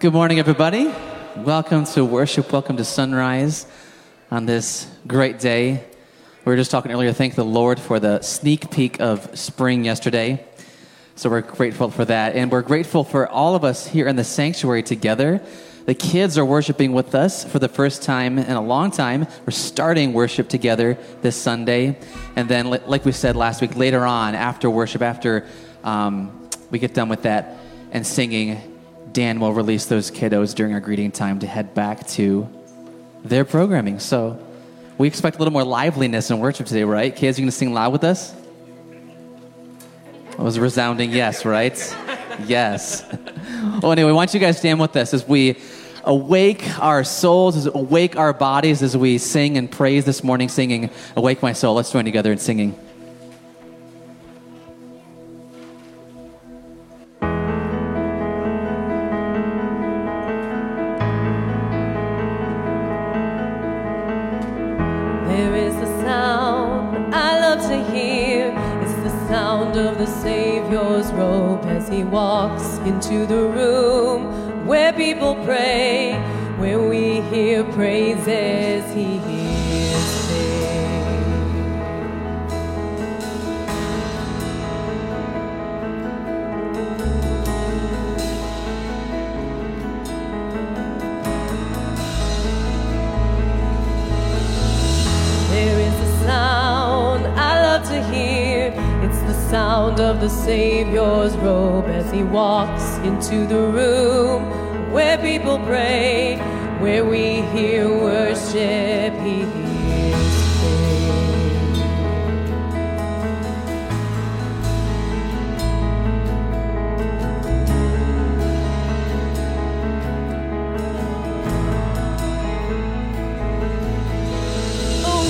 Good morning, everybody. Welcome to worship. Welcome to sunrise on this great day. We were just talking earlier. Thank the Lord for the sneak peek of spring yesterday. So we're grateful for that. And we're grateful for all of us here in the sanctuary together. The kids are worshiping with us for the first time in a long time. We're starting worship together this Sunday. And then, like we said last week, later on, after worship, after um, we get done with that and singing, Dan will release those kiddos during our greeting time to head back to their programming. So we expect a little more liveliness in worship today, right? Kids, you to sing loud with us? It was a resounding yes, right? yes. Well, anyway, why don't you guys stand with us as we awake our souls, as awake our bodies as we sing and praise this morning, singing Awake My Soul. Let's join together in singing. Into the room where people pray, where we hear praises, into the room where people pray, where we hear worship. He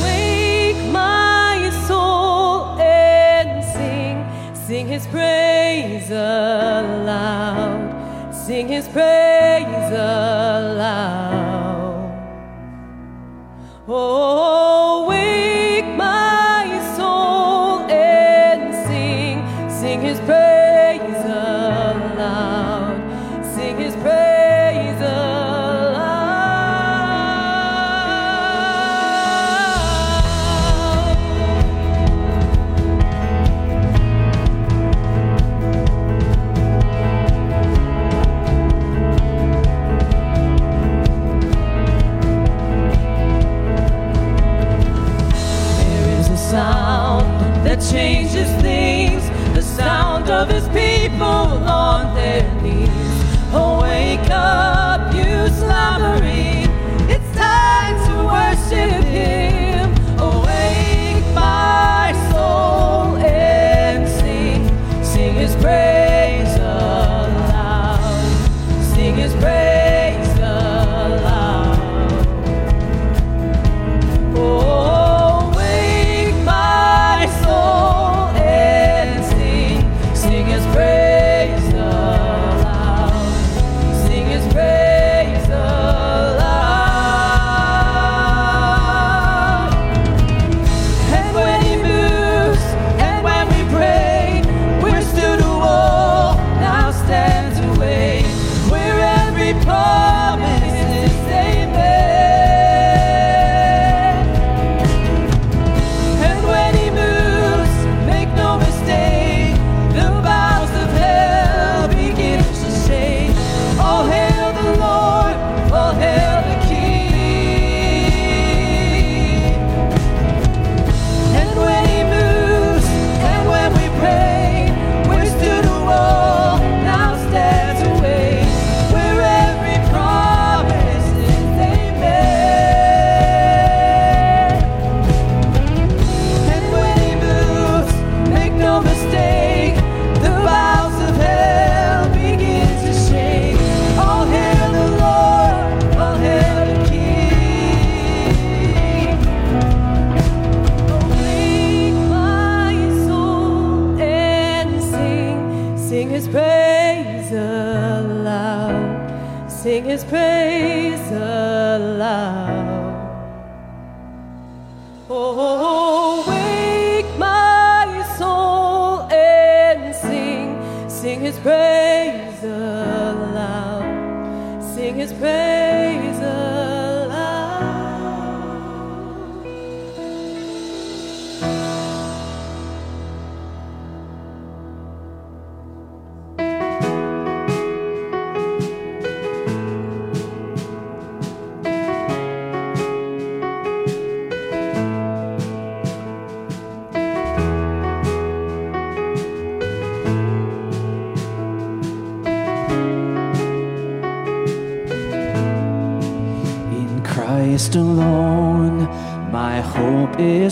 make my soul and sing, sing his praise aloud. Sing his praise aloud.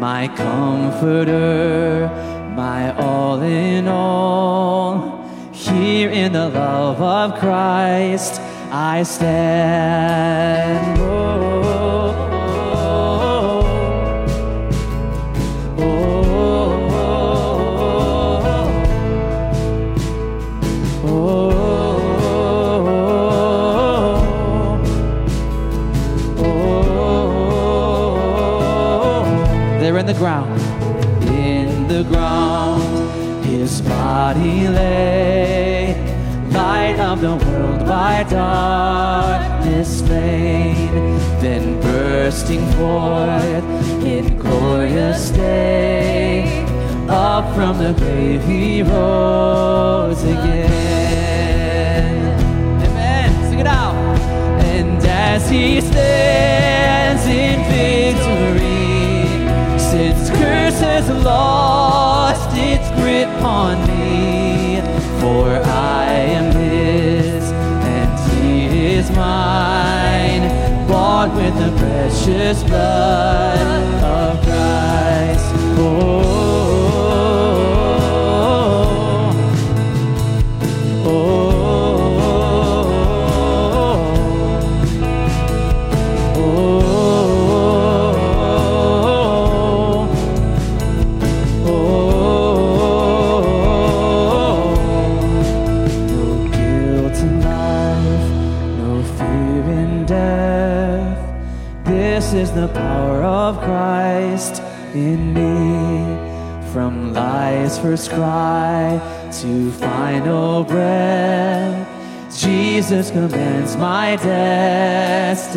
my comforter, my all in all. Here in the love of Christ, I stand. Body lay, light of the world by darkness slain, then bursting forth in glorious day, up from the grave he rose again. Amen. Sing it out. And as he stands the precious blood of Christ. In me. From life's first cry to final breath, Jesus commands my destiny.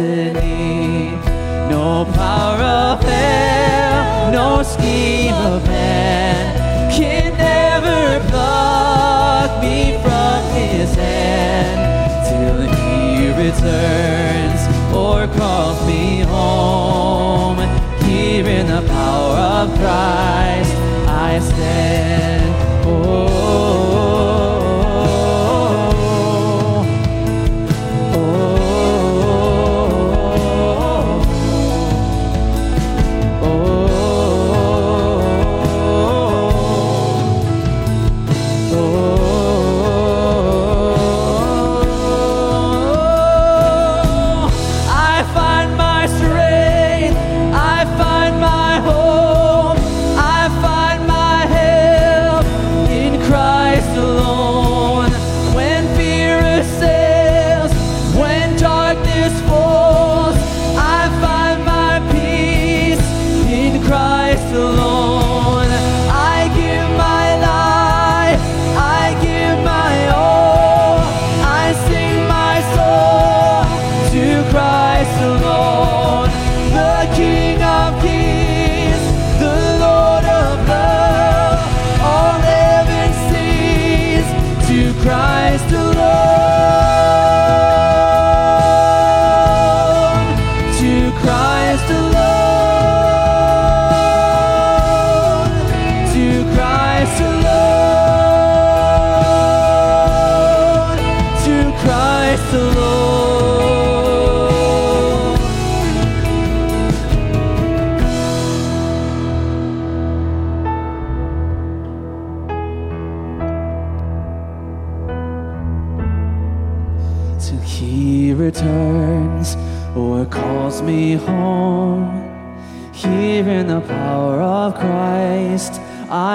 No power of hell, no scheme of man can ever pluck me from his hand till he returns or calls me home. Here in the power of Christ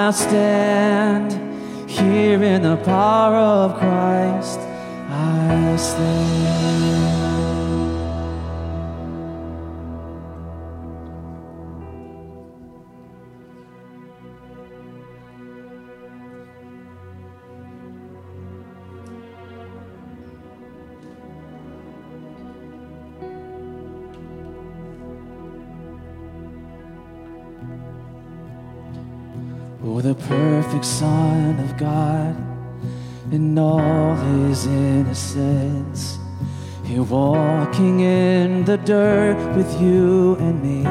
I'll The perfect Son of God in all his innocence. Here walking in the dirt with you and me.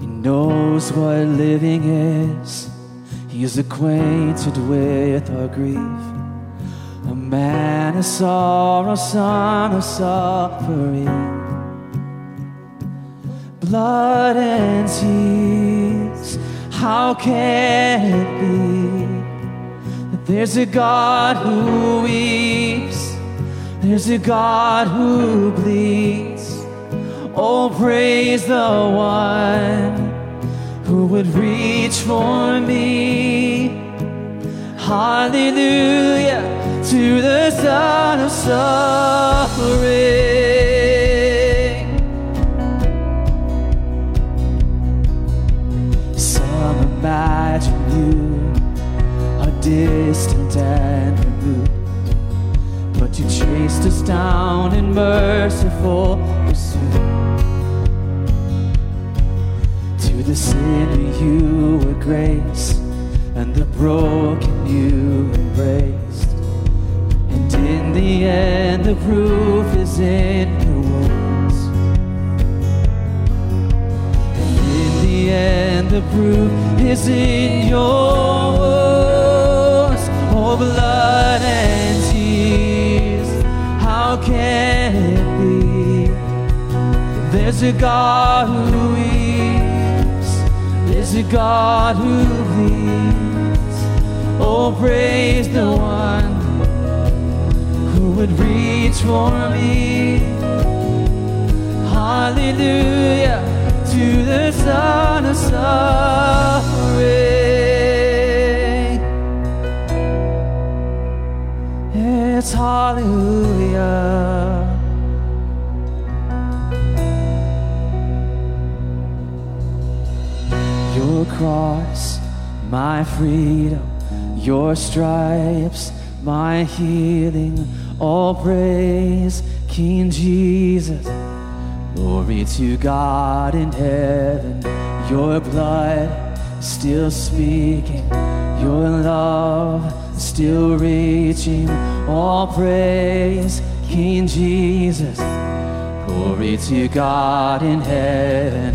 He knows what living is. He's acquainted with our grief. A man of sorrow, son of suffering blood and tears. How can it be that there's a God who weeps? There's a God who bleeds. Oh, praise the one who would reach for me. Hallelujah to the Son of Suffering. Imagine you are distant and removed, but you chased us down in merciful pursuit. To the sinner you were grace, and the broken you embraced. And in the end, the proof is in your wounds. The proof is in your words. Oh, blood and tears. How can it be? There's a God who weeps. There's a God who bleeds. Oh, praise the one who would reach for me. Hallelujah to the Son of Suffering. It's hallelujah. Your cross, my freedom, your stripes, my healing, all praise, King Jesus. Glory to God in heaven, your blood still speaking, your love still reaching, all praise, King Jesus. Glory to God in heaven,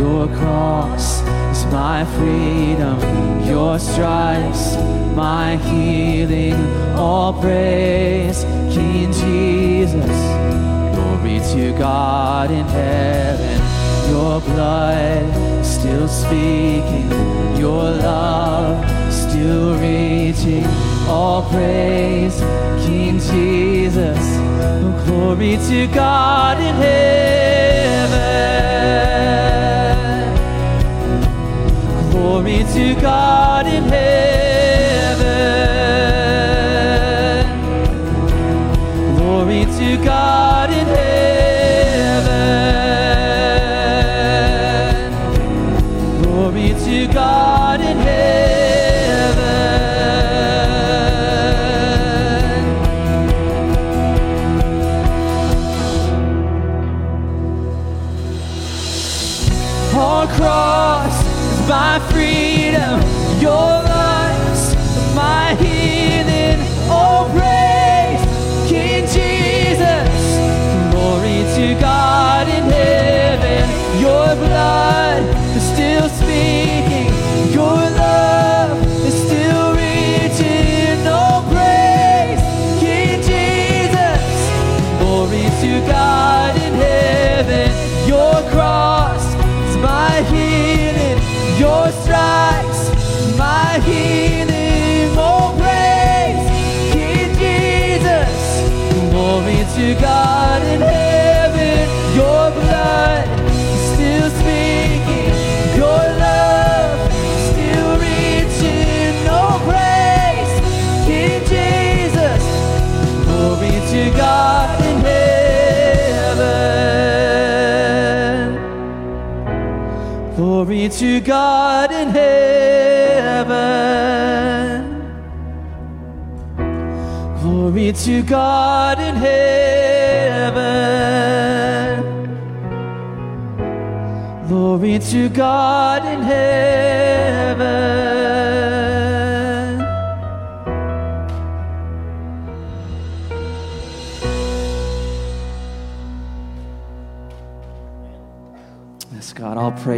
your cross is my freedom, your stripes, my healing, all praise, King Jesus. To God in heaven, your blood still speaking, your love still reaching, all praise, King Jesus. Glory to God in heaven. Glory to God in heaven. Glory to God Glory to God in heaven. Glory to God in heaven. Glory to God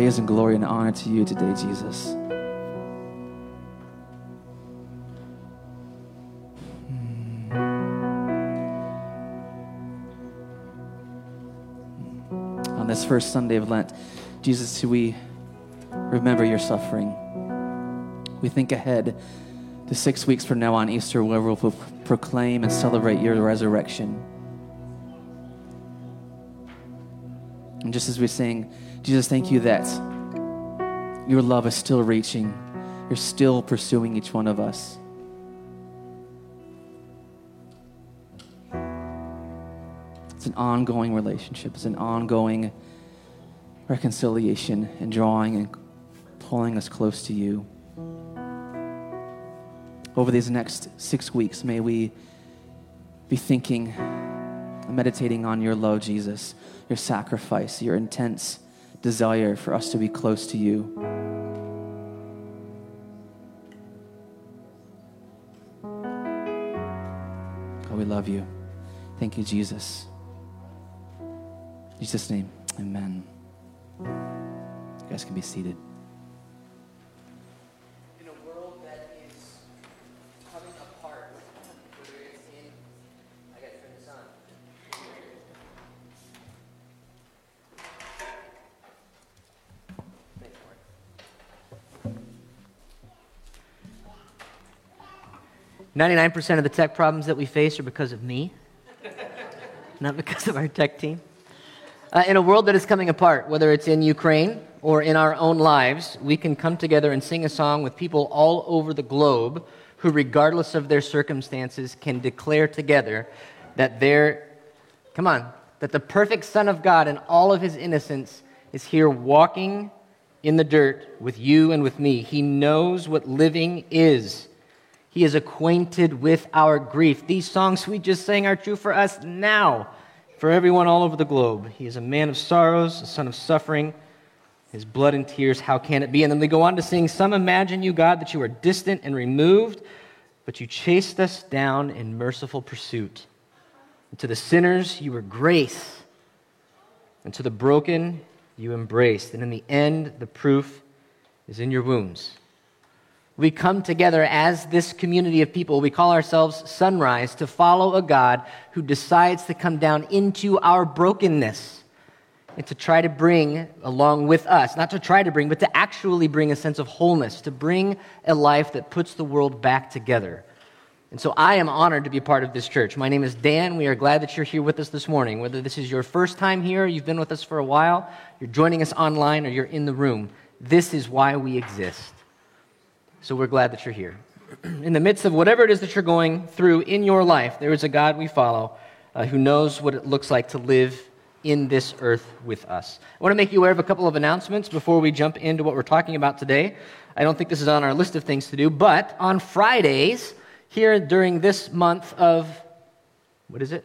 praise and glory and honor to you today, Jesus. On this first Sunday of Lent, Jesus, we remember your suffering. We think ahead to six weeks from now on Easter, where we'll pro- proclaim and celebrate your resurrection. And just as we sing, Jesus, thank you that your love is still reaching, you're still pursuing each one of us. It's an ongoing relationship, it's an ongoing reconciliation and drawing and pulling us close to you. Over these next six weeks, may we be thinking and meditating on your love, Jesus, your sacrifice, your intense desire for us to be close to you. God, we love you. Thank you, Jesus. In Jesus' name, amen. You guys can be seated. 99% of the tech problems that we face are because of me, not because of our tech team. Uh, in a world that is coming apart, whether it's in Ukraine or in our own lives, we can come together and sing a song with people all over the globe who, regardless of their circumstances, can declare together that they're, come on, that the perfect Son of God in all of his innocence is here walking in the dirt with you and with me. He knows what living is. He is acquainted with our grief. These songs we just sang are true for us now for everyone all over the globe. He is a man of sorrows, a son of suffering. His blood and tears, how can it be? And then we go on to sing, Some imagine you, God, that you are distant and removed, but you chased us down in merciful pursuit. And to the sinners, you were grace. And to the broken, you embraced. And in the end, the proof is in your wounds. We come together as this community of people. We call ourselves Sunrise to follow a God who decides to come down into our brokenness and to try to bring along with us, not to try to bring, but to actually bring a sense of wholeness, to bring a life that puts the world back together. And so I am honored to be part of this church. My name is Dan. We are glad that you're here with us this morning. Whether this is your first time here, you've been with us for a while, you're joining us online, or you're in the room, this is why we exist. So we're glad that you're here. In the midst of whatever it is that you're going through in your life, there is a God we follow uh, who knows what it looks like to live in this earth with us. I want to make you aware of a couple of announcements before we jump into what we're talking about today. I don't think this is on our list of things to do, but on Fridays, here during this month of, what is it?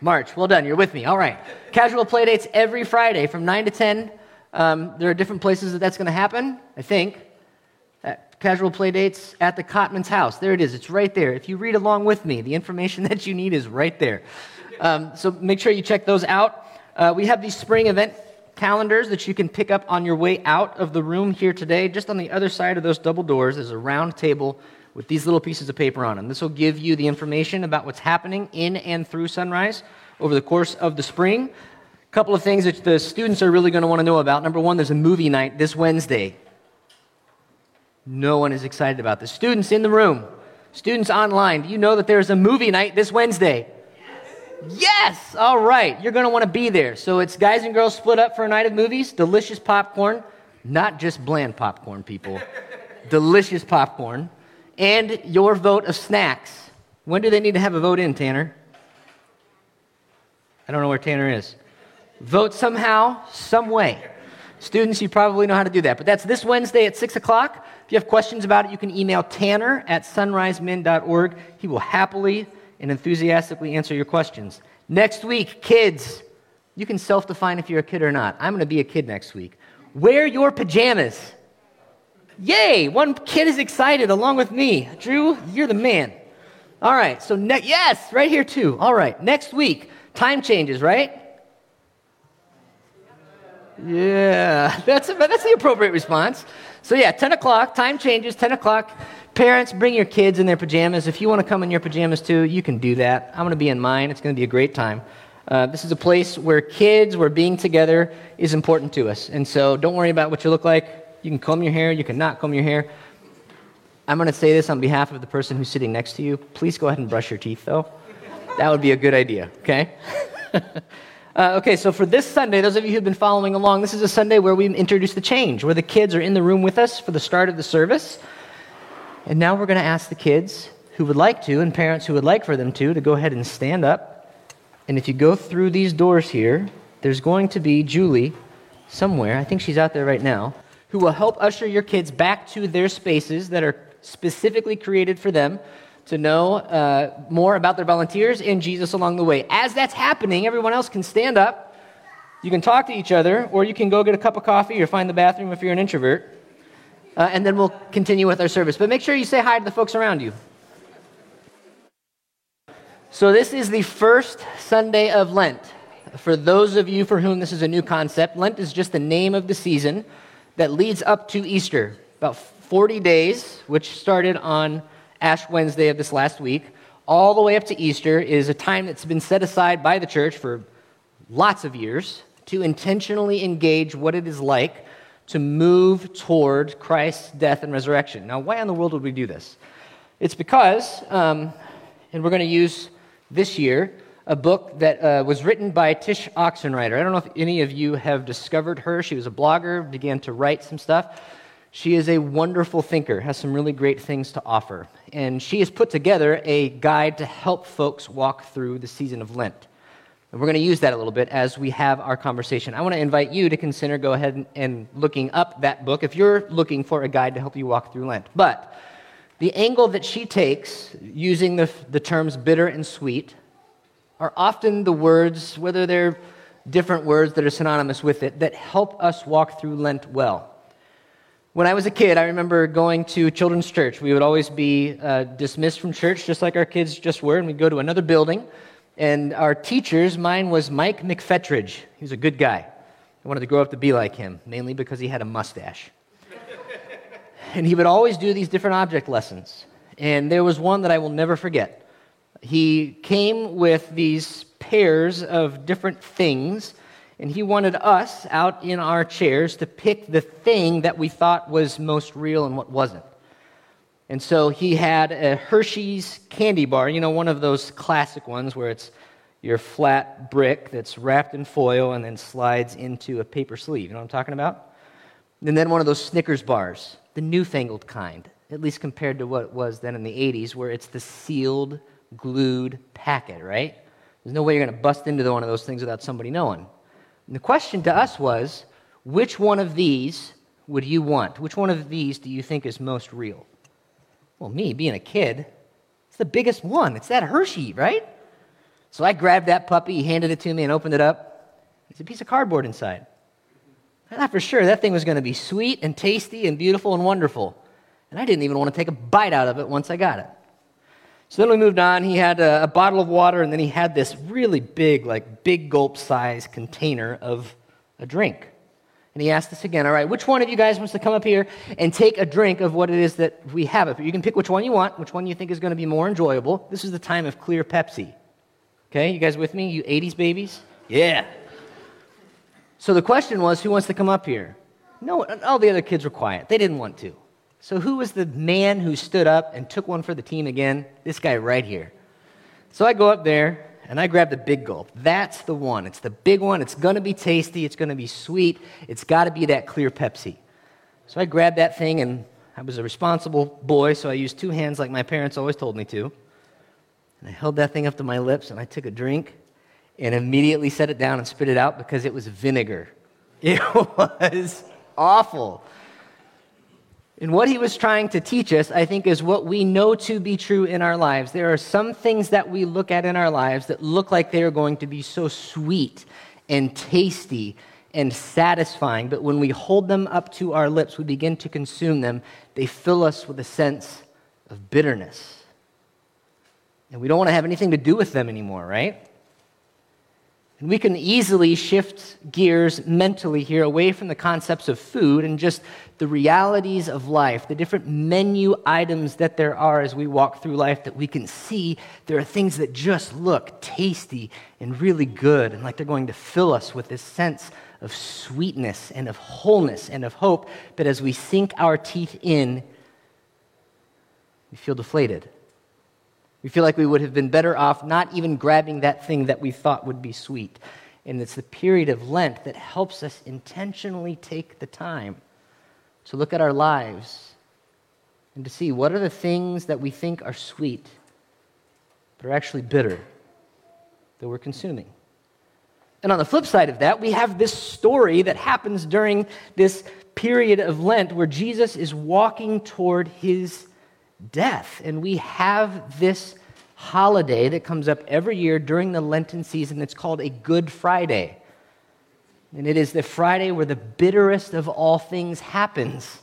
March. Well done. You're with me. All right. Casual play dates every Friday from 9 to 10. Um, there are different places that that's going to happen, I think. Casual play dates at the Cotman's house. There it is. It's right there. If you read along with me, the information that you need is right there. Um, so make sure you check those out. Uh, we have these spring event calendars that you can pick up on your way out of the room here today. Just on the other side of those double doors is a round table with these little pieces of paper on them. This will give you the information about what's happening in and through Sunrise over the course of the spring. A couple of things that the students are really going to want to know about. Number one, there's a movie night this Wednesday. No one is excited about this. Students in the room, students online, do you know that there's a movie night this Wednesday? Yes. yes! All right. You're going to want to be there. So it's guys and girls split up for a night of movies, delicious popcorn, not just bland popcorn, people. delicious popcorn, and your vote of snacks. When do they need to have a vote in, Tanner? I don't know where Tanner is. Vote somehow, some way. Students, you probably know how to do that. But that's this Wednesday at 6 o'clock. If you have questions about it, you can email tanner at sunrisemen.org. He will happily and enthusiastically answer your questions. Next week, kids, you can self define if you're a kid or not. I'm going to be a kid next week. Wear your pajamas. Yay! One kid is excited along with me. Drew, you're the man. All right, so ne- yes, right here too. All right, next week, time changes, right? Yeah, that's, that's the appropriate response. So, yeah, 10 o'clock, time changes, 10 o'clock. Parents, bring your kids in their pajamas. If you want to come in your pajamas too, you can do that. I'm going to be in mine. It's going to be a great time. Uh, this is a place where kids, where being together is important to us. And so, don't worry about what you look like. You can comb your hair, you can not comb your hair. I'm going to say this on behalf of the person who's sitting next to you. Please go ahead and brush your teeth, though. That would be a good idea, okay? Uh, okay, so for this Sunday, those of you who've been following along, this is a Sunday where we introduce the change, where the kids are in the room with us for the start of the service. And now we're going to ask the kids who would like to, and parents who would like for them to, to go ahead and stand up. And if you go through these doors here, there's going to be Julie somewhere, I think she's out there right now, who will help usher your kids back to their spaces that are specifically created for them to know uh, more about their volunteers and Jesus along the way. As that's happening, everyone else can stand up. You can talk to each other, or you can go get a cup of coffee or find the bathroom if you're an introvert. Uh, and then we'll continue with our service. But make sure you say hi to the folks around you. So, this is the first Sunday of Lent. For those of you for whom this is a new concept, Lent is just the name of the season that leads up to Easter. About 40 days, which started on Ash Wednesday of this last week, all the way up to Easter, is a time that's been set aside by the church for lots of years to intentionally engage what it is like to move toward Christ's death and resurrection. Now, why in the world would we do this? It's because, um, and we're going to use this year a book that uh, was written by Tsh Oxenreider. I don't know if any of you have discovered her. She was a blogger, began to write some stuff. She is a wonderful thinker, has some really great things to offer. And she has put together a guide to help folks walk through the season of Lent. And we're going to use that a little bit as we have our conversation. I want to invite you to consider go ahead and looking up that book if you're looking for a guide to help you walk through Lent. But the angle that she takes, using the, the terms bitter and sweet, are often the words, whether they're different words that are synonymous with it, that help us walk through Lent well. When I was a kid, I remember going to children's church. We would always be uh, dismissed from church, just like our kids just were, and we'd go to another building. And our teachers, mine was Mike McFetridge. He was a good guy. I wanted to grow up to be like him, mainly because he had a mustache. and he would always do these different object lessons. And there was one that I will never forget. He came with these pairs of different things and he wanted us out in our chairs to pick the thing that we thought was most real and what wasn't. And so he had a Hershey's candy bar, you know, one of those classic ones where it's your flat brick that's wrapped in foil and then slides into a paper sleeve. You know what I'm talking about? And then one of those Snickers bars, the newfangled kind, at least compared to what it was then in the 80s, where it's the sealed, glued packet, right? There's no way you're going to bust into one of those things without somebody knowing. And the question to us was which one of these would you want? Which one of these do you think is most real? Well, me, being a kid, it's the biggest one. It's that Hershey, right? So I grabbed that puppy, he handed it to me, and opened it up. It's a piece of cardboard inside. I thought for sure that thing was going to be sweet and tasty and beautiful and wonderful. And I didn't even want to take a bite out of it once I got it. So then we moved on. He had a, a, bottle of water, and then he had this really big, like big gulp size container of a drink. And he asked us again, all right, which one of you guys wants to come up here and take a drink of what it is that we have up here? You can pick which one you want, which one you think is going to be more enjoyable. This is the time of clear Pepsi. Okay, you guys with me? You 80s babies? Yeah. So the question was, who wants to come up here? No, all the other kids were quiet. They didn't want to. So, who was the man who stood up and took one for the team again? This guy right here. So, I go up there and I grab the big gulp. That's the one. It's the big one. It's going to be tasty. It's going to be sweet. It's got to be that clear Pepsi. So, I grabbed that thing and I was a responsible boy, so I used two hands like my parents always told me to. And I held that thing up to my lips and I took a drink and immediately set it down and spit it out because it was vinegar. It was awful. And what he was trying to teach us, I think, is what we know to be true in our lives. There are some things that we look at in our lives that look like they are going to be so sweet and tasty and satisfying, but when we hold them up to our lips, we begin to consume them, they fill us with a sense of bitterness. And we don't want to have anything to do with them anymore, right? And we can easily shift gears mentally here away from the concepts of food and just the realities of life, the different menu items that there are as we walk through life that we can see there are things that just look tasty and really good and like they're going to fill us with this sense of sweetness and of wholeness and of hope. But as we sink our teeth in, we feel deflated. We feel like we would have been better off not even grabbing that thing that we thought would be sweet. And it's the period of Lent that helps us intentionally take the time to look at our lives and to see what are the things that we think are sweet but are actually bitter that we're consuming. And on the flip side of that, we have this story that happens during this period of Lent where Jesus is walking toward his death. And we have this holiday that comes up every year during the Lenten season. It's called a Good Friday. And it is the Friday where the bitterest of all things happens.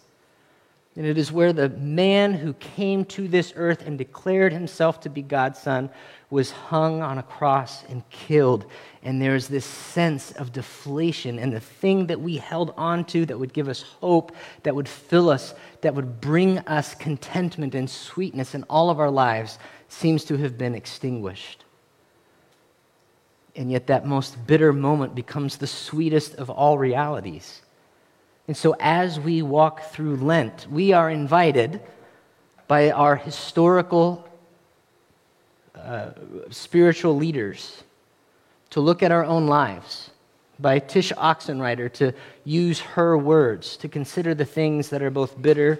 And it is where the man who came to this earth and declared himself to be God's son was hung on a cross and killed. And there's this sense of deflation. And the thing that we held on to that would give us hope, that would fill us, that would bring us contentment and sweetness in all of our lives, seems to have been extinguished. And yet, that most bitter moment becomes the sweetest of all realities. And so, as we walk through Lent, we are invited by our historical uh, spiritual leaders to look at our own lives, by Tsh Oxenreider to use her words to consider the things that are both bitter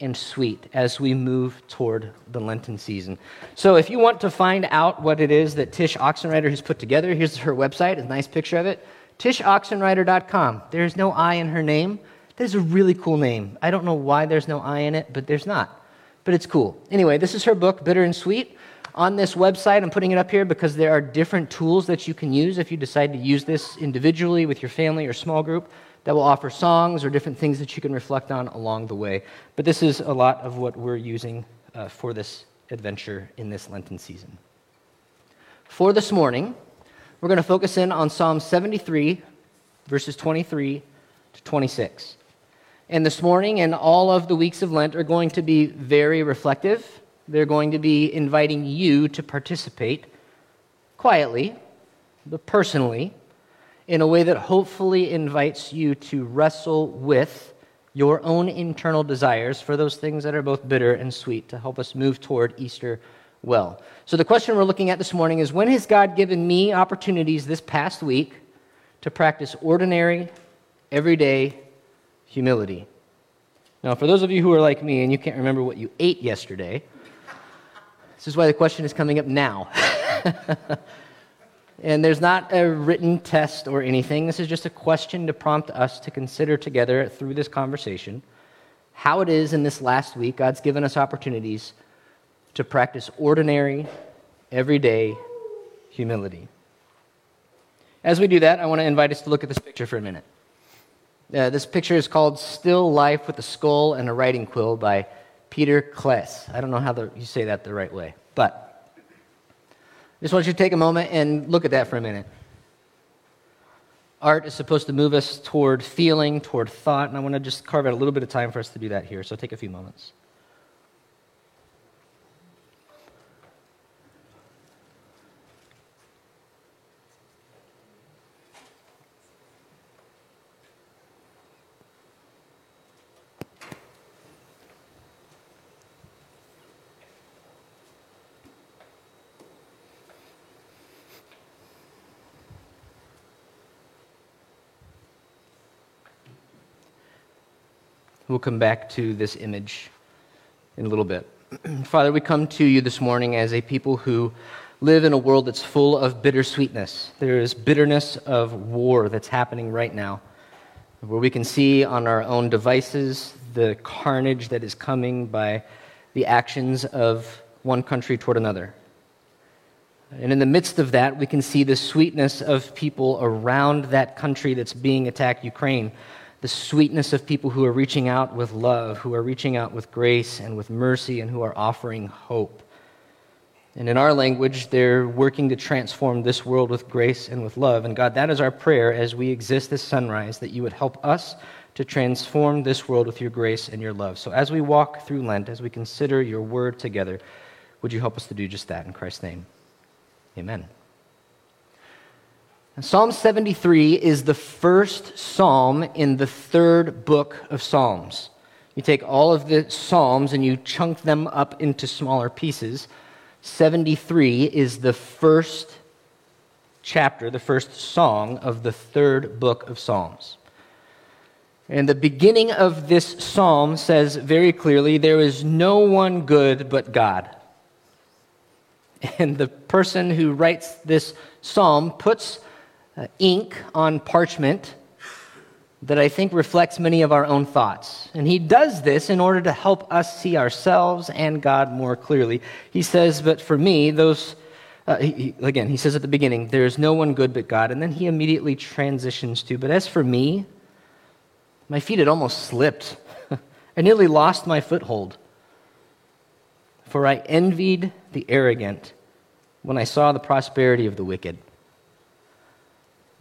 and sweet as we move toward the Lenten season. So, if you want to find out what it is that Tsh Oxenreider has put together, here's her website, a nice picture of it tshoxenreider.com. There's no I in her name. That's a really cool name. I don't know why there's no I in it, but there's not. But it's cool. Anyway, this is her book, Bitter and Sweet. On this website, I'm putting it up here because there are different tools that you can use if you decide to use this individually with your family or small group that will offer songs or different things that you can reflect on along the way. But this is a lot of what we're using uh, for this adventure in this Lenten season. For this morning, we're going to focus in on Psalm 73, verses 23 to 26. And this morning and all of the weeks of Lent are going to be very reflective. They're going to be inviting you to participate quietly, but personally, in a way that hopefully invites you to wrestle with your own internal desires for those things that are both bitter and sweet to help us move toward Easter well. So, the question we're looking at this morning is when has God given me opportunities this past week to practice ordinary, everyday humility? Now, for those of you who are like me and you can't remember what you ate yesterday, this is why the question is coming up now. and there's not a written test or anything. This is just a question to prompt us to consider together through this conversation how it is in this last week God's given us opportunities to practice ordinary, everyday humility. As we do that, I want to invite us to look at this picture for a minute. Uh, this picture is called Still Life with a Skull and a Writing Quill by Pieter Claesz. I don't know how the, you say that the right way, but I just want you to take a moment and look at that for a minute. Art is supposed to move us toward feeling, toward thought, and I want to just carve out a little bit of time for us to do that here, so take a few moments. We'll come back to this image in a little bit. Father, we come to you this morning as a people who live in a world that's full of bittersweetness. There is bitterness of war that's happening right now. where we can see on our own devices the carnage that is coming by the actions of one country toward another. And in the midst of that, we can see the sweetness of people around that country that's being attacked, Ukraine. The sweetness of people who are reaching out with love, who are reaching out with grace and with mercy, and who are offering hope. And in our language, they're working to transform this world with grace and with love. And God, that is our prayer as we exist this sunrise, that you would help us to transform this world with your grace and your love. So as we walk through Lent, as we consider your word together, would you help us to do just that in Christ's name? Amen. Psalm 73 is the first psalm in the third book of Psalms. You take all of the psalms and you chunk them up into smaller pieces. 73 is the first chapter, the first song of the third book of Psalms. And the beginning of this psalm says very clearly there is no one good but God. And the person who writes this psalm puts uh, ink on parchment that I think reflects many of our own thoughts. And he does this in order to help us see ourselves and God more clearly. He says, But for me, those, uh, he, again, he says at the beginning, there is no one good but God. And then he immediately transitions to, But as for me, my feet had almost slipped. I nearly lost my foothold. For I envied the arrogant when I saw the prosperity of the wicked.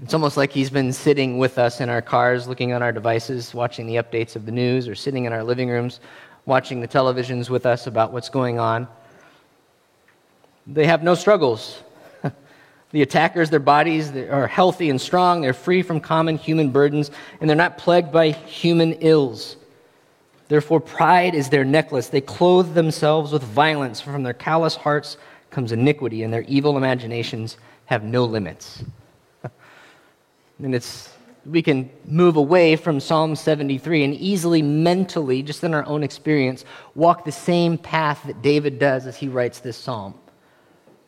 It's almost like he's been sitting with us in our cars, looking on our devices, watching the updates of the news, or sitting in our living rooms, watching the televisions with us about what's going on. They have no struggles. the attackers, their bodies are healthy and strong. They're free from common human burdens, and they're not plagued by human ills. Therefore, pride is their necklace. They clothe themselves with violence. for From their callous hearts comes iniquity, and their evil imaginations have no limits. And it's, we can move away from Psalm 73 and easily mentally, just in our own experience, walk the same path that David does as he writes this psalm.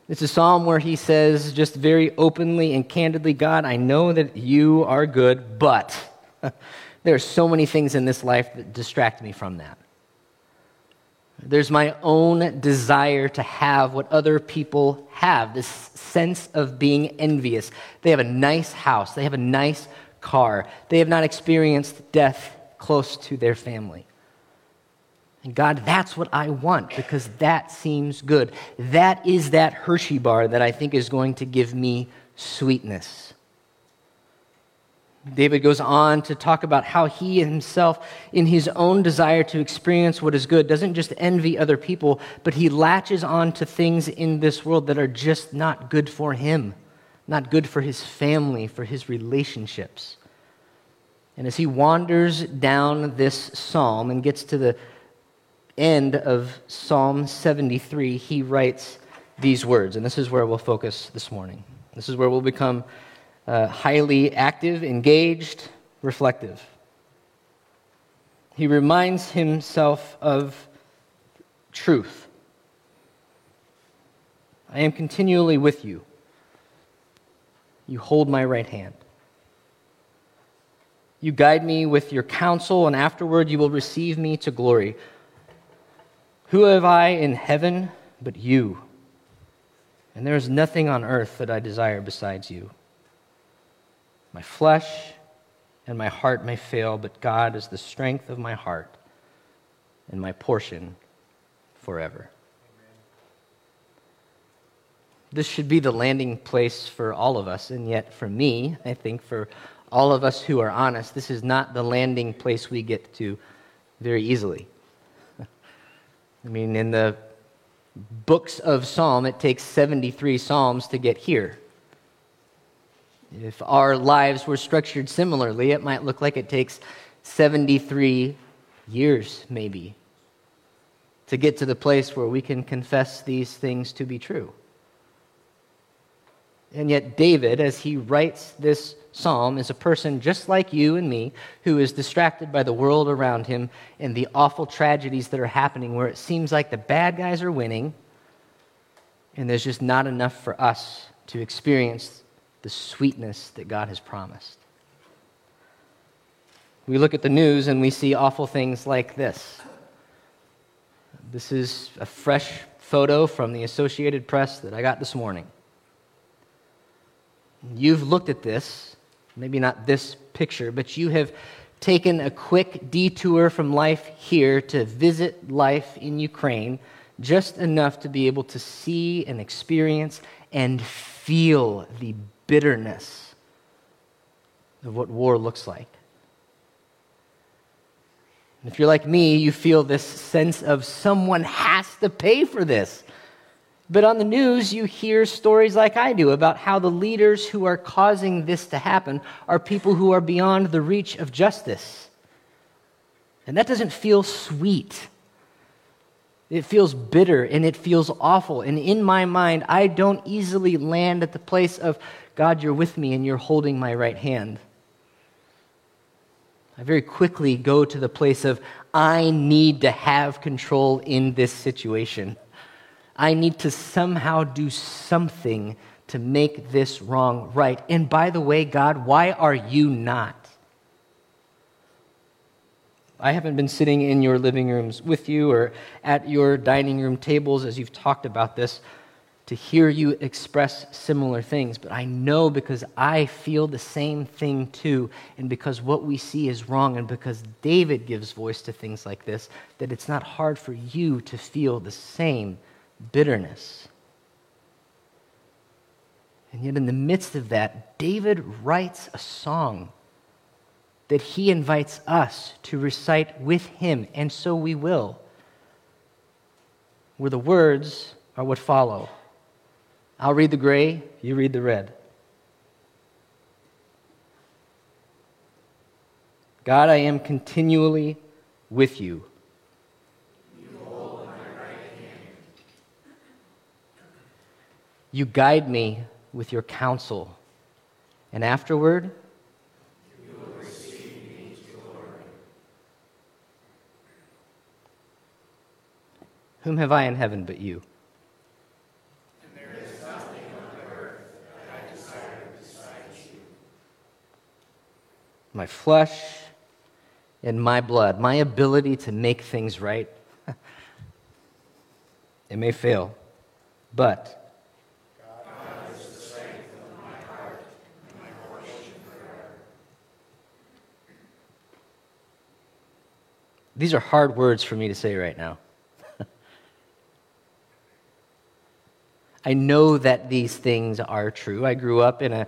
It's a psalm where he says, just very openly and candidly, God, I know that you are good, but there are so many things in this life that distract me from that. There's my own desire to have what other people have this sense of being envious. They have a nice house, they have a nice car, they have not experienced death close to their family. And God, that's what I want because that seems good. That is that Hershey bar that I think is going to give me sweetness. David goes on to talk about how he himself, in his own desire to experience what is good, doesn't just envy other people, but he latches on to things in this world that are just not good for him, not good for his family, for his relationships. And as he wanders down this psalm and gets to the end of Psalm 73, he writes these words. And this is where we'll focus this morning. This is where we'll become uh, highly active, engaged, reflective. He reminds himself of truth. I am continually with you. You hold my right hand. You guide me with your counsel, and afterward you will receive me to glory. Who have I in heaven but you? And there is nothing on earth that I desire besides you. My flesh and my heart may fail, but God is the strength of my heart and my portion forever. This should be the landing place for all of us, and yet for me, I think for all of us who are honest, this is not the landing place we get to very easily. I mean, in the books of Psalm, it takes 73 Psalms to get here. If our lives were structured similarly, it might look like it takes 73 years, maybe, to get to the place where we can confess these things to be true. And yet, David, as he writes this psalm, is a person just like you and me who is distracted by the world around him and the awful tragedies that are happening, where it seems like the bad guys are winning and there's just not enough for us to experience the sweetness that God has promised. We look at the news and we see awful things like this. This is a fresh photo from the Associated Press that I got this morning. You've looked at this, maybe not this picture, but you have taken a quick detour from life here to visit life in Ukraine, just enough to be able to see and experience and feel the bitterness of what war looks like. And If you're like me, you feel this sense of someone has to pay for this. But on the news, you hear stories like I do about how the leaders who are causing this to happen are people who are beyond the reach of justice. And that doesn't feel sweet. It feels bitter and it feels awful. And in my mind, I don't easily land at the place of, God, you're with me and you're holding my right hand. I very quickly go to the place of, I need to have control in this situation. I need to somehow do something to make this wrong right. And by the way, God, why are you not? I haven't been sitting in your living rooms with you or at your dining room tables as you've talked about this to hear you express similar things, but I know because I feel the same thing too, and because what we see is wrong, and because David gives voice to things like this, that it's not hard for you to feel the same bitterness. And yet, in the midst of that, David writes a song that he invites us to recite with him, and so we will, where the words are what follow. I'll read the gray, you read the red. God, I am continually with you. You right hand. you guide me with your counsel, and afterward, Whom have I in heaven but you? My flesh and my blood, my ability to make things right, it may fail, but These are hard words for me to say right now. I know that these things are true. I grew up in a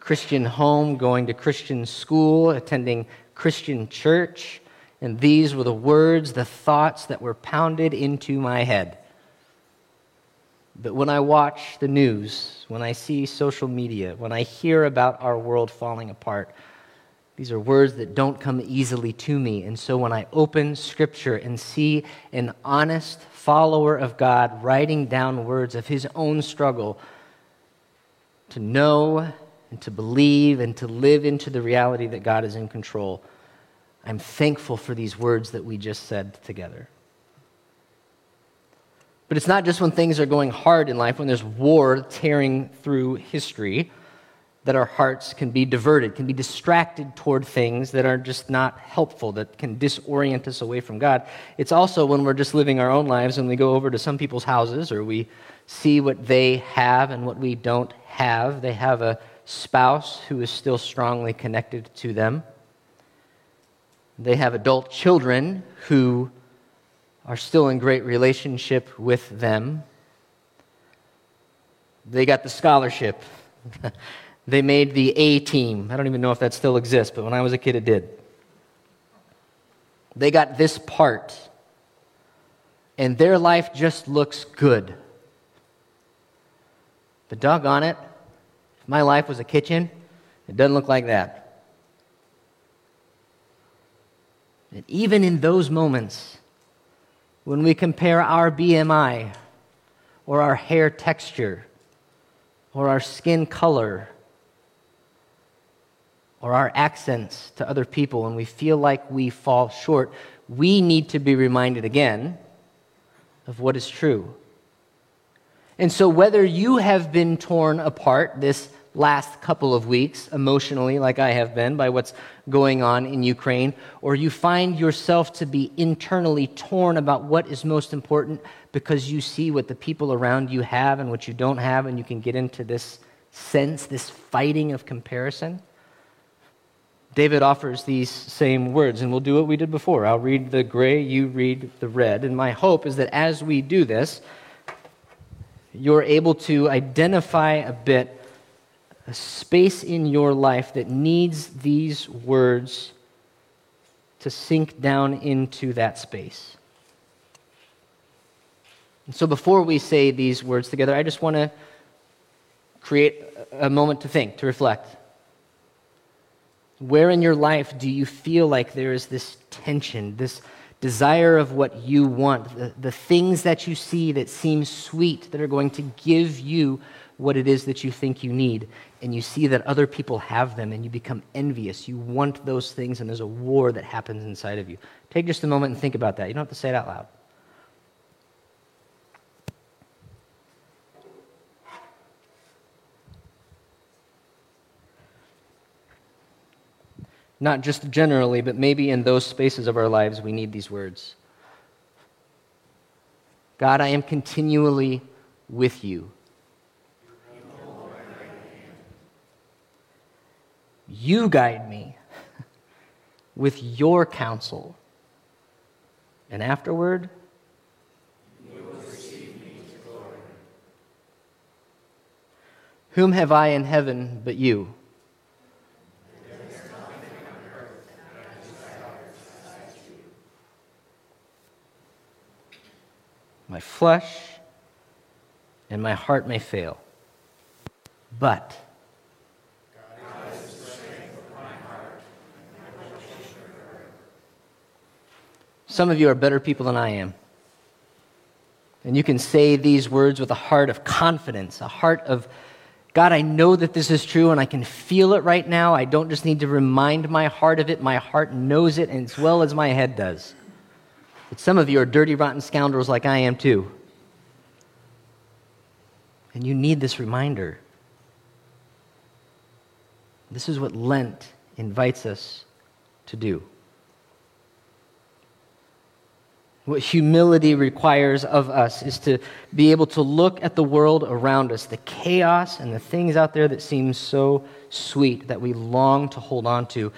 Christian home, going to Christian school, attending Christian church. And these were the words, the thoughts that were pounded into my head. But when I watch the news, when I see social media, when I hear about our world falling apart, these are words that don't come easily to me. And so when I open Scripture and see an honest follower of God writing down words of his own struggle to know and to believe and to live into the reality that God is in control. I'm thankful for these words that we just said together. But it's not just when things are going hard in life, when there's war tearing through history, that our hearts can be diverted, can be distracted toward things that are just not helpful, that can disorient us away from God. It's also when we're just living our own lives and we go over to some people's houses or we see what they have and what we don't have. They have a spouse who is still strongly connected to them. They have adult children who are still in great relationship with them. They got the scholarship. they made the A team. I don't even know if that still exists, but when I was a kid, it did. They got this part, and their life just looks good. But doggone it, my life was a kitchen, it doesn't look like that. And even in those moments, when we compare our BMI or our hair texture or our skin color or our accents to other people and we feel like we fall short, we need to be reminded again of what is true. And so, whether you have been torn apart, this last couple of weeks emotionally, like I have been, by what's going on in Ukraine, or you find yourself to be internally torn about what is most important because you see what the people around you have and what you don't have, and you can get into this sense, this fighting of comparison. David offers these same words, and we'll do what we did before. I'll read the gray, you read the red. And my hope is that as we do this, you're able to identify a bit a space in your life that needs these words to sink down into that space. And so before we say these words together, I just want to create a moment to think, to reflect. Where in your life do you feel like there is this tension, this desire of what you want, the, the things that you see that seem sweet, that are going to give you what it is that you think you need, and you see that other people have them, and you become envious. You want those things, and there's a war that happens inside of you. Take just a moment and think about that. You don't have to say it out loud. Not just generally, but maybe in those spaces of our lives, we need these words God, I am continually with you. You guide me with your counsel. And afterward, Whom have I in heaven but you? My flesh and my heart may fail, but some of you are better people than I am. And you can say these words with a heart of confidence, a heart of, God, I know that this is true and I can feel it right now. I don't just need to remind my heart of it. My heart knows it as well as my head does. But some of you are dirty, rotten scoundrels like I am too. And you need this reminder. This is what Lent invites us to do. What humility requires of us is to be able to look at the world around us, the chaos and the things out there that seem so sweet that we long to hold on to,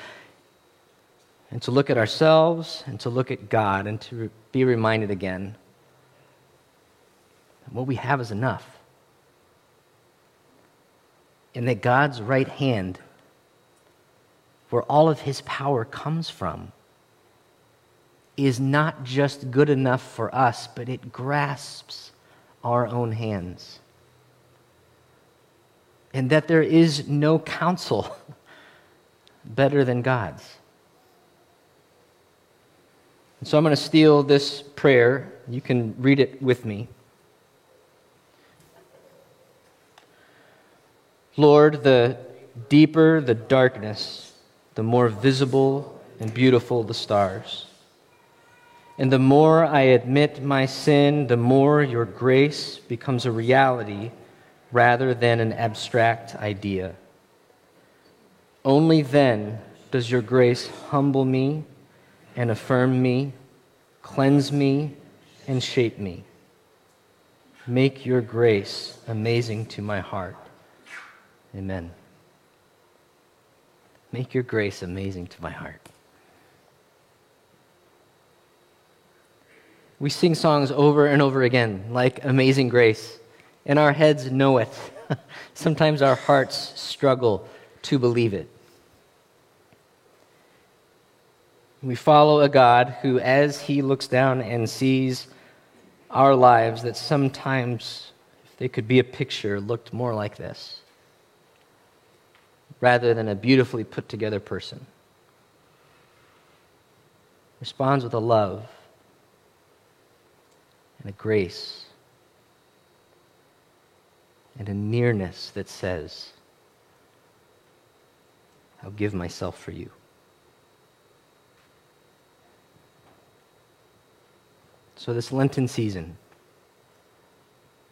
and to look at ourselves and to look at God and to be reminded again that what we have is enough. And that God's right hand, where all of his power comes from, is not just good enough for us, but it grasps our own hands. And that there is no counsel better than God's. And so I'm going to steal this prayer. You can read it with me. Lord, the deeper the darkness, the more visible and beautiful the stars. And the more I admit my sin, the more your grace becomes a reality rather than an abstract idea. Only then does your grace humble me and affirm me, cleanse me, and shape me. Make your grace amazing to my heart. Amen. Make your grace amazing to my heart. We sing songs over and over again, like Amazing Grace, and our heads know it. Sometimes our hearts struggle to believe it. We follow a God who, as he looks down and sees our lives, that sometimes, if they could be a picture, looked more like this rather than a beautifully put together person. Responds with a love and a grace and a nearness that says, I'll give myself for you. So, this Lenten season,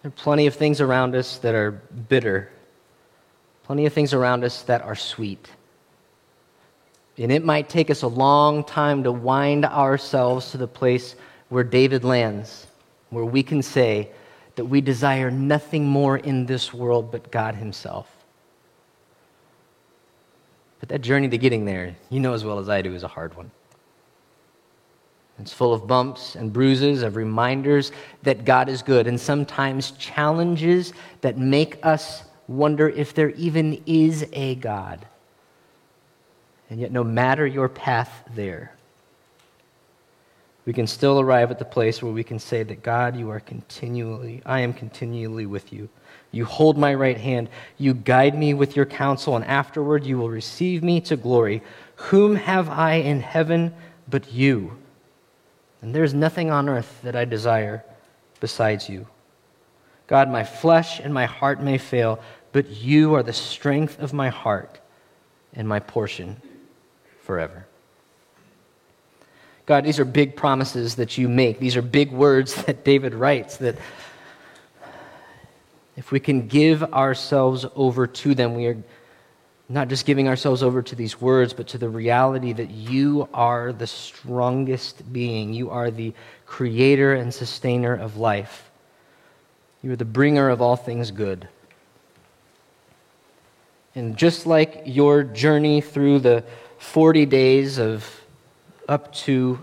there are plenty of things around us that are bitter, plenty of things around us that are sweet. And it might take us a long time to wind ourselves to the place where David lands, where we can say that we desire nothing more in this world but God Himself. But that journey to getting there, you know as well as I do, is a hard one. It's full of bumps and bruises, of reminders that God is good, and sometimes challenges that make us wonder if there even is a God. And yet, no matter your path there, we can still arrive at the place where we can say that God, you are continually, I am continually with you. You hold my right hand. You guide me with your counsel, and afterward you will receive me to glory. Whom have I in heaven but you? And there is nothing on earth that I desire besides you. God, my flesh and my heart may fail, but you are the strength of my heart and my portion forever. God, these are big promises that you make. These are big words that David writes that if we can give ourselves over to them, we are not just giving ourselves over to these words, but to the reality that you are the strongest being. You are the creator and sustainer of life. You are the bringer of all things good. And just like your journey through the 40 days of up to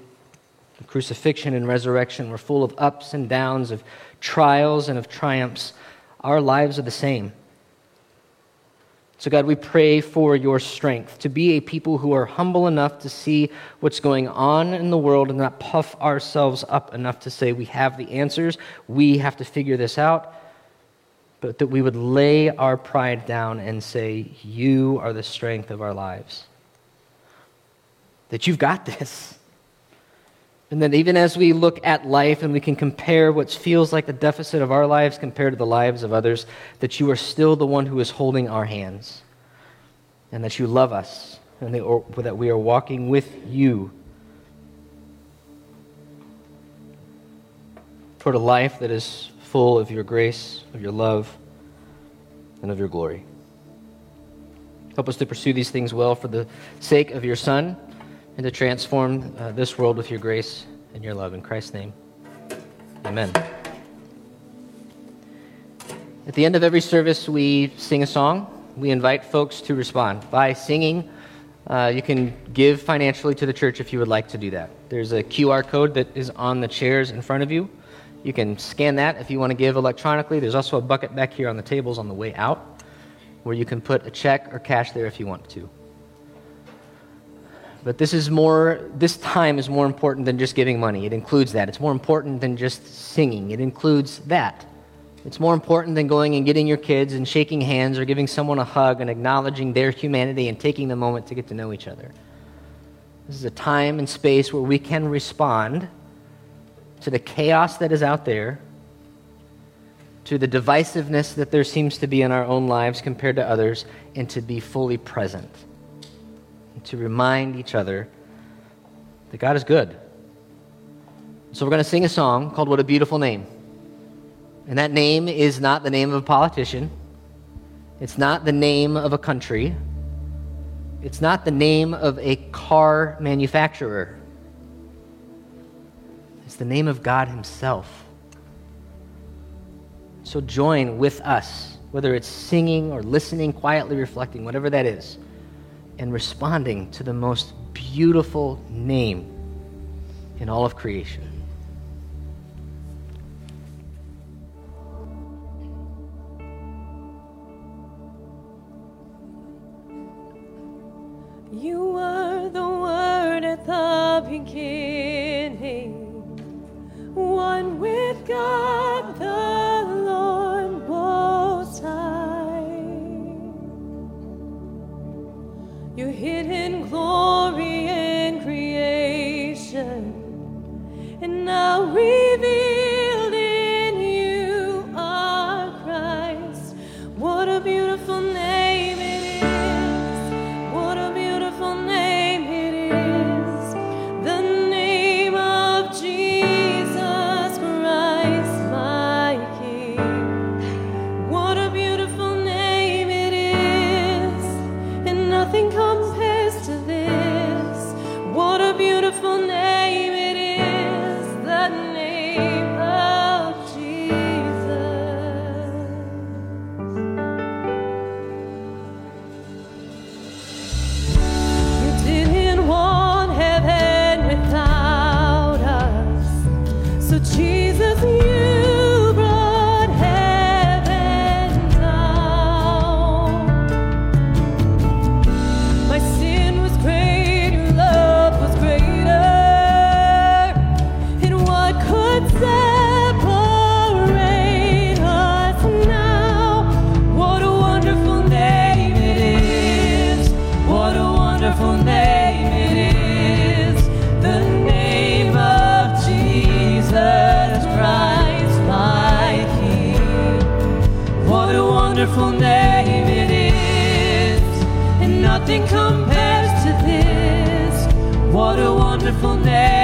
the crucifixion and resurrection We're full of ups and downs, of trials and of triumphs, our lives are the same. So, God, we pray for your strength to be a people who are humble enough to see what's going on in the world and not puff ourselves up enough to say we have the answers, we have to figure this out, but that we would lay our pride down and say, You are the strength of our lives. That you've got this. And that even as we look at life and we can compare what feels like the deficit of our lives compared to the lives of others, that you are still the one who is holding our hands. And that you love us. And that we are walking with you toward a life that is full of your grace, of your love, and of your glory. Help us to pursue these things well for the sake of your Son and to transform uh, this world with your grace and your love. In Christ's name, amen. At the end of every service, we sing a song. We invite folks to respond. By singing, uh, you can give financially to the church if you would like to do that. There's a QR code that is on the chairs in front of you. You can scan that if you want to give electronically. There's also a bucket back here on the tables on the way out where you can put a check or cash there if you want to. But this is more, this time is more important than just giving money. It includes that. It's more important than just singing. It includes that. It's more important than going and getting your kids and shaking hands or giving someone a hug and acknowledging their humanity and taking the moment to get to know each other. This is a time and space where we can respond to the chaos that is out there, to the divisiveness that there seems to be in our own lives compared to others, and to be fully present to remind each other that God is good. So we're going to sing a song called What a Beautiful Name. And that name is not the name of a politician. It's not the name of a country. It's not the name of a car manufacturer. It's the name of God Himself. So join with us, whether it's singing or listening, quietly reflecting, whatever that is and responding to the most beautiful name in all of creation. You were the Word at the beginning, one with God the Lord Most High. Your hidden glory in creation, and now revealed beautiful name. nothing compares to this. What a wonderful name.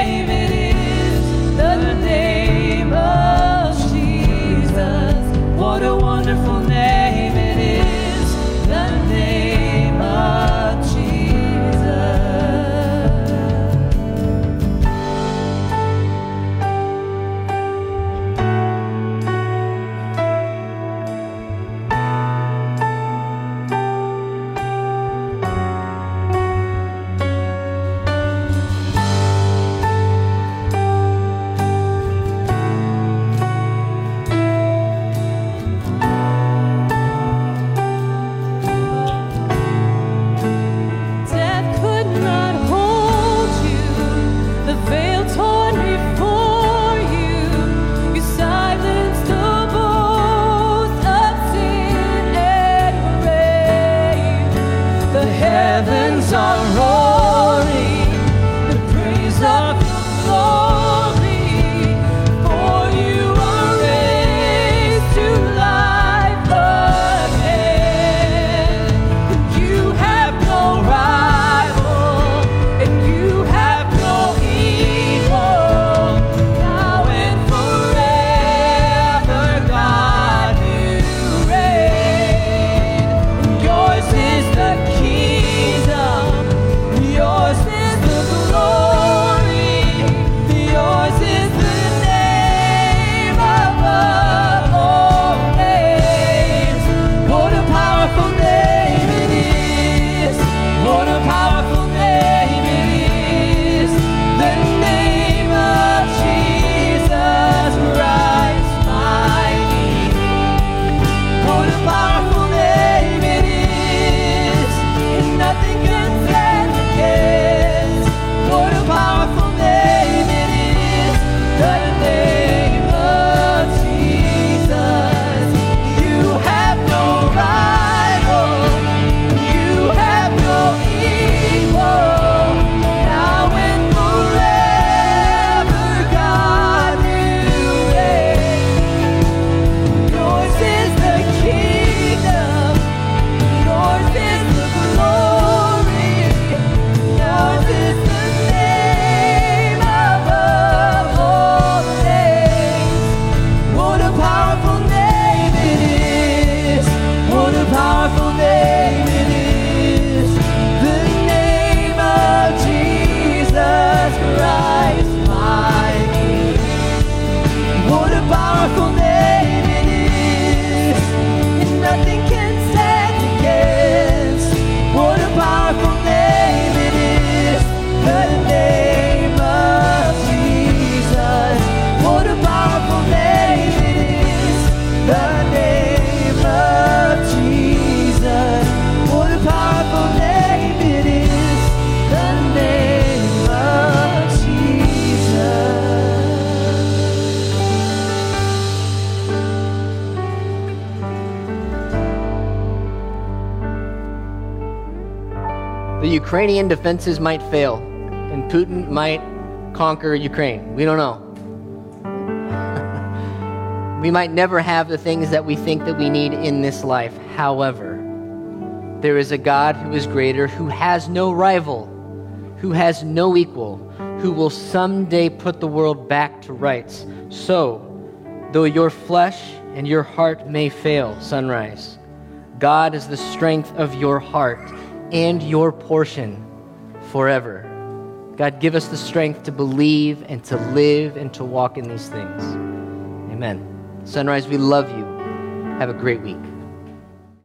Ukrainian defenses might fail and Putin might conquer Ukraine. We don't know. we might never have the things that we think that we need in this life. However, there is a God who is greater, who has no rival, who has no equal, who will someday put the world back to rights. So, though your flesh and your heart may fail, sunrise, God is the strength of your heart and your portion forever. God, give us the strength to believe and to live and to walk in these things. Amen. Sunrise, we love you. Have a great week.